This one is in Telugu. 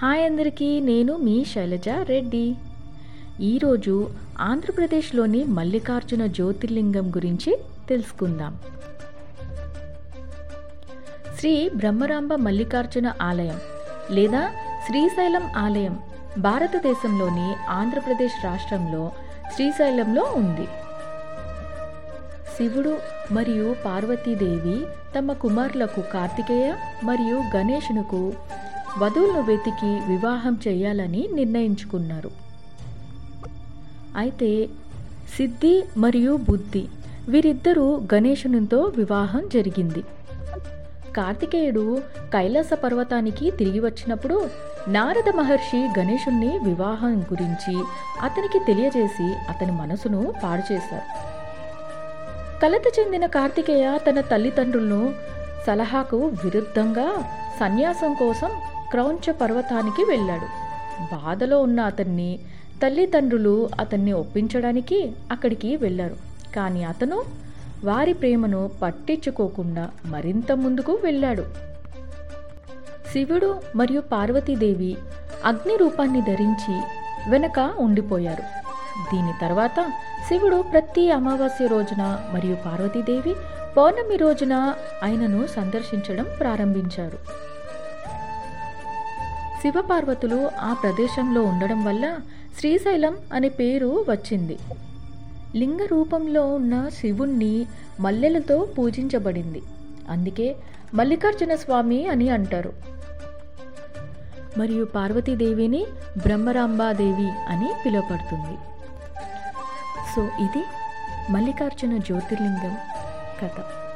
హాయ్ అందరికీ నేను మీ శైలజ రెడ్డి. ఈరోజు ఆంధ్రప్రదేశ్లోని మల్లికార్జున జ్యోతిర్లింగం గురించి తెలుసుకుందాం. శ్రీ బ్రహ్మరాంబ మల్లికార్జున ఆలయం లేదా శ్రీశైలం ఆలయం భారతదేశంలోని ఆంధ్రప్రదేశ్ రాష్ట్రంలో శ్రీశైలంలో ఉంది. శివుడు మరియు పార్వతీదేవి తమ కుమారులకు కార్తికేయ మరియు గణేశునకు వధువులను వెతికి వివాహం చేయాలని నిర్ణయించుకున్నారు. అయితే సిద్ధి మరియు బుద్ధి వీరిద్దరూ గణేశునితో వివాహం జరిగింది. కార్తికేయుడు కైలాస పర్వతానికి తిరిగి వచ్చినప్పుడు నారద మహర్షి గణేశుణ్ణి వివాహం గురించి అతనికి తెలియజేసి అతని మనసును పాడు చేశారు. కలత చెందిన కార్తికేయ తన తల్లిదండ్రులను సలహాకు విరుద్ధంగా సన్యాసం కోసం క్రౌంచ పర్వతానికి వెళ్ళాడు. బాధలో ఉన్న అతన్ని తల్లిదండ్రులు అతన్ని ఒప్పించడానికి అక్కడికి వెళ్ళారు. కానీ అతను వారి ప్రేమను పట్టించుకోకుండా మరింత ముందుకు వెళ్ళాడు. శివుడు మరియు పార్వతీదేవి అగ్ని రూపాన్ని ధరించి వెనక ఉండిపోయారు. దీని తర్వాత శివుడు ప్రతి అమావాస్య రోజున మరియు పార్వతీదేవి పౌర్ణమి రోజున ఆయనను సందర్శించడం ప్రారంభించారు. శివపార్వతులు ఆ ప్రదేశంలో ఉండడం వల్ల శ్రీశైలం అనే పేరు వచ్చింది. లింగ రూపంలో ఉన్న శివుణ్ణి మల్లెలతో పూజించబడింది. అందుకే మల్లికార్జున స్వామి అని అంటారు. మరియు పార్వతీదేవిని బ్రహ్మరాంబాదేవి అని పిలువబడుతుంది. సో ఇది మల్లికార్జున జ్యోతిర్లింగం కథ.